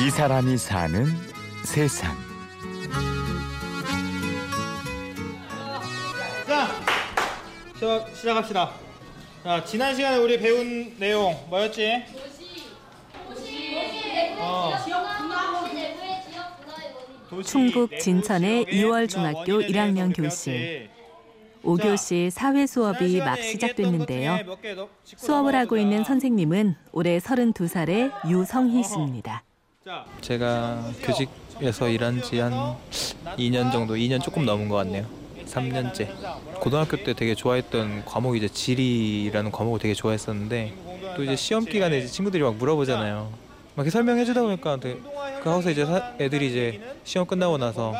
이 사람이 사는 세상. 자, 시작, 시작합시다. 자, 지난 시간에 우리 배운 내용 뭐였지? 어, 도시 충북 진천의 지역의 2월 중학교 원인에 대해서 1학년 우리 교실. 배웠지. 5교시 사회 수업이 막 시작됐는데요. 수업을 하고. 있는 선생님은 올해 32살의 유성희 씨입니다. 자, 제가 교직에서 일한 지 한 2년 정도, 2년 조금 넘은 것 같네요. 3년째. 고등학교 때 되게 좋아했던 과목이 이제 지리라는 과목을 되게 좋아했었는데 또 이제 시험 기간에 이제 친구들이 막 물어보잖아요. 막 이렇게 설명해 주다 보니까 되게 그 하고서 이제 사- 애들이 이제 시험 끝나고 나서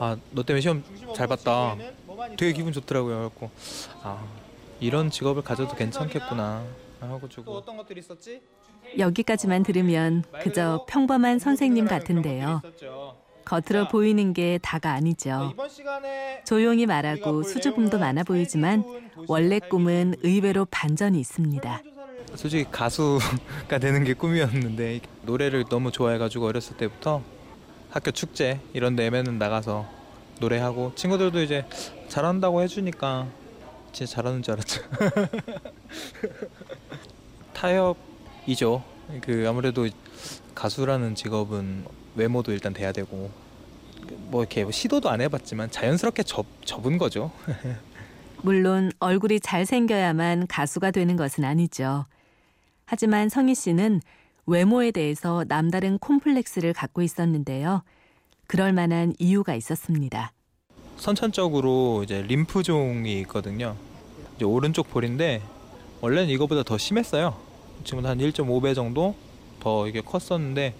아, 너 때문에 시험 잘 봤다. 되게 기분 좋더라고요. 그래갖고 아, 이런 직업을 가져도 괜찮겠구나 하고 또 주고 어떤 것들이 있었지? 여기까지만 들으면 그저 평범한 선생님 같은데요. 겉으로 보이는 게 다가 아니죠. 조용히 말하고 수줍음도 많아 보이지만 원래 꿈은 의외로 반전이 있습니다. 솔직히 가수가 되는 게 꿈이었는데 노래를 너무 좋아해가지고 어렸을 때부터 학교 축제 이런 데에는 나가서 노래하고 친구들도 이제 잘한다고 해주니까 진짜 잘하는 줄 알았죠. 타협이죠. 그 아무래도 가수라는 직업은 외모도 일단 돼야 되고 뭐 이렇게 시도도 안 해봤지만 자연스럽게 접 접은 거죠. 물론 얼굴이 잘생겨야만 가수가 되는 것은 아니죠. 하지만 성희 씨는 외모에 대해서 남다른 콤플렉스를 갖고 있었는데요. 그럴 만한 이유가 있었습니다. 선천적으로 이제 림프종이 있거든요. 이제 오른쪽 볼인데 원래는 이거보다 더 심했어요. 지금 한 1.5배 정도 더 이게 컸었는데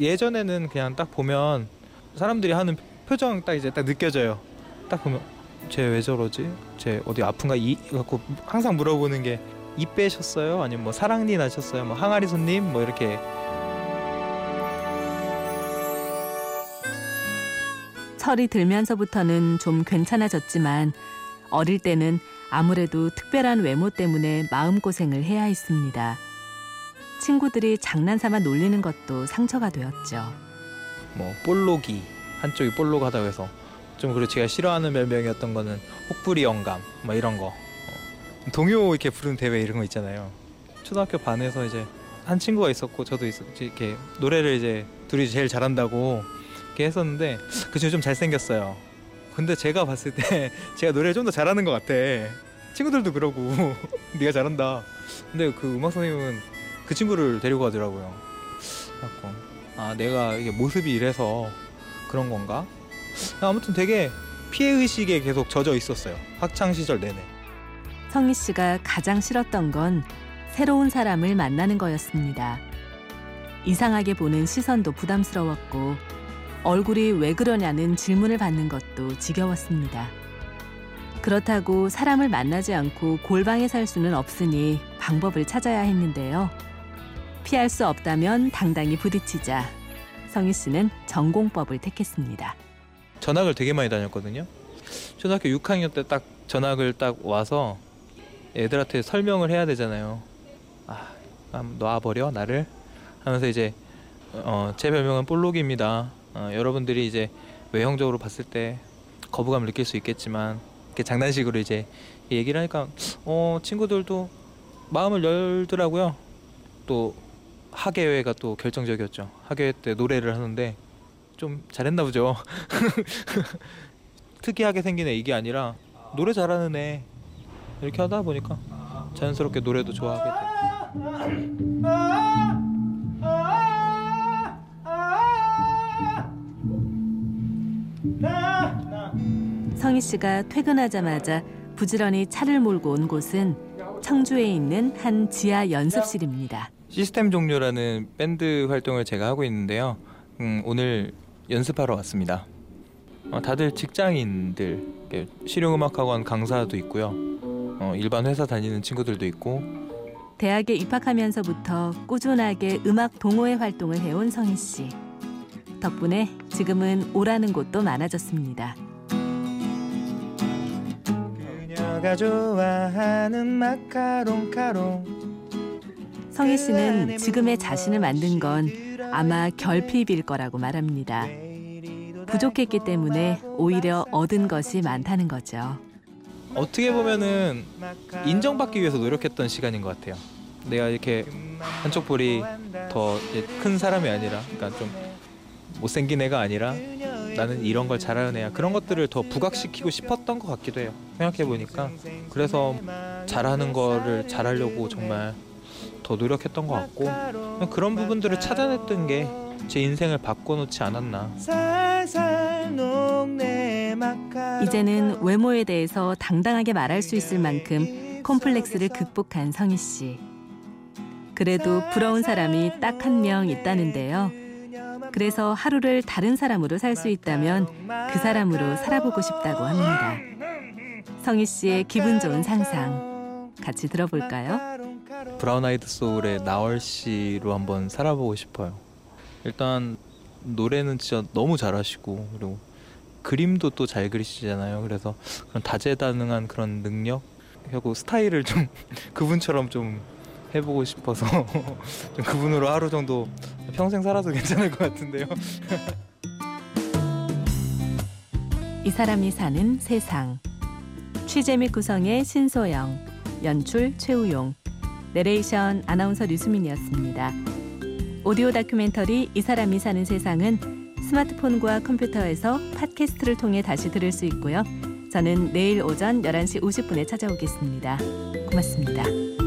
예전에는 그냥 딱 보면 사람들이 하는 표정 딱 이제 딱 느껴져요. 딱 보면 쟤 왜 저러지? 쟤 어디 아픈가? 이 갖고 항상 물어보는 게 이 빼셨어요? 아니면 뭐 사랑니 나셨어요? 뭐 항아리 손님? 뭐 이렇게 철이 들면서부터는 좀 괜찮아졌지만 어릴 때는 아무래도 특별한 외모 때문에 마음고생을 해야 했습니다. 친구들이 장난삼아 놀리는 것도 상처가 되었죠. 뭐 볼록이 한쪽이 볼록하다고 해서 좀 그리고 제가 싫어하는 별명이었던 거는 혹부리 영감 뭐 이런 거 어. 동요 이렇게 부르는 대회 이런 거 있잖아요 초등학교 반에서 이제 한 친구가 있었고 저도 있었 이렇게 노래를 이제 둘이 제일 잘한다고 이렇게 했었는데 그 친구 좀 잘생겼어요 근데 제가 봤을 때 제가 노래를 좀 더 잘하는 것 같아 친구들도 그러고 네가 잘한다 근데 그 음악 선생님은 그 친구를 데리고 가더라고요 그래갖고 아 내가 이게 모습이 이래서 그런 건가? 아무튼 되게 피해 의식에 계속 젖어 있었어요. 학창 시절 내내. 성희 씨가 가장 싫었던 건 새로운 사람을 만나는 거였습니다. 이상하게 보는 시선도 부담스러웠고 얼굴이 왜 그러냐는 질문을 받는 것도 지겨웠습니다. 그렇다고 사람을 만나지 않고 골방에 살 수는 없으니 방법을 찾아야 했는데요. 피할 수 없다면 당당히 부딪히자. 성희 씨는 전공법을 택했습니다. 전학을 되게 많이 다녔거든요. 초등학교 6학년 때 딱 전학을 딱 와서 애들한테 설명을 해야 되잖아요. 아, 놔버려 나를 하면서 이제 어, 제 별명은 볼록입니다. 어, 여러분들이 이제 외형적으로 봤을 때 거부감을 느낄 수 있겠지만 이렇게 장난식으로 이제 얘기를 하니까 어, 친구들도 마음을 열더라고요. 또 학예회가 또 결정적이었죠. 학예회 때 노래를 하는데 좀 잘했나 보죠. 특이하게 생긴 애 이게 아니라 노래 잘하는 애 이렇게 하다 보니까 자연스럽게 노래도 좋아하게 돼. 성희 씨가 퇴근하자마자 부지런히 차를 몰고 온 곳은 청주에 있는 한 지하 연습실입니다. 시스템 종료라는 밴드 활동을 제가 하고 있는데요. 음, 오늘 연습하러 왔습니다. 어, 다들 직장인들, 실용음악학원 강사도 있고요. 어, 일반 회사 다니는 친구들도 있고 대학에 입학하면서부터 꾸준하게 음악 동호회 활동을 해온 성희 씨. 덕분에 지금은 오라는 곳도 많아졌습니다. 그녀가 좋아하는 마카롱 카롱 성희 씨는 지금의 자신을 만든 건 아마 결핍일 거라고 말합니다. 부족했기 때문에 오히려 얻은 것이 많다는 거죠. 어떻게 보면은 인정받기 위해서 노력했던 시간인 것 같아요. 내가 이렇게 한쪽 볼이 더 큰 사람이 아니라, 그러니까 좀 못생긴 애가 아니라 나는 이런 걸 잘하는 애야. 그런 것들을 더 부각시키고 싶었던 것 같기도 해요. 생각해 보니까 그래서 잘하는 거를 잘하려고 정말 더 노력했던 것 같고 그런 부분들을 찾아냈던 게 제 인생을 바꿔놓지 않았나. 이제는 외모에 대해서 당당하게 말할 수 있을 만큼 콤플렉스를 극복한 성희 씨. 그래도 부러운 사람이 딱 한 명 있다는데요. 그래서 하루를 다른 사람으로 살 수 있다면 그 사람으로 살아보고 싶다고 합니다. 성희 씨의 기분 좋은 상상 같이 들어볼까요? 브라운 아이드 소울의 나얼 씨로 한번 살아보고 싶어요. 일단 노래는 진짜 너무 잘하시고 그리고 그림도 또 잘 그리시잖아요. 그래서 그런 다재다능한 그런 능력 하고 스타일을 좀 그분처럼 좀 해보고 싶어서 좀 그분으로 하루 정도 평생 살아도 괜찮을 것 같은데요. 이 사람이 사는 세상. 취재 및 구성의 신소영, 연출 최우용, 내레이션 아나운서 류수민이었습니다. 오디오 다큐멘터리 이 사람이 사는 세상은 스마트폰과 컴퓨터에서 팟캐스트를 통해 다시 들을 수 있고요. 저는 내일 오전 11시 50분에 찾아오겠습니다. 고맙습니다.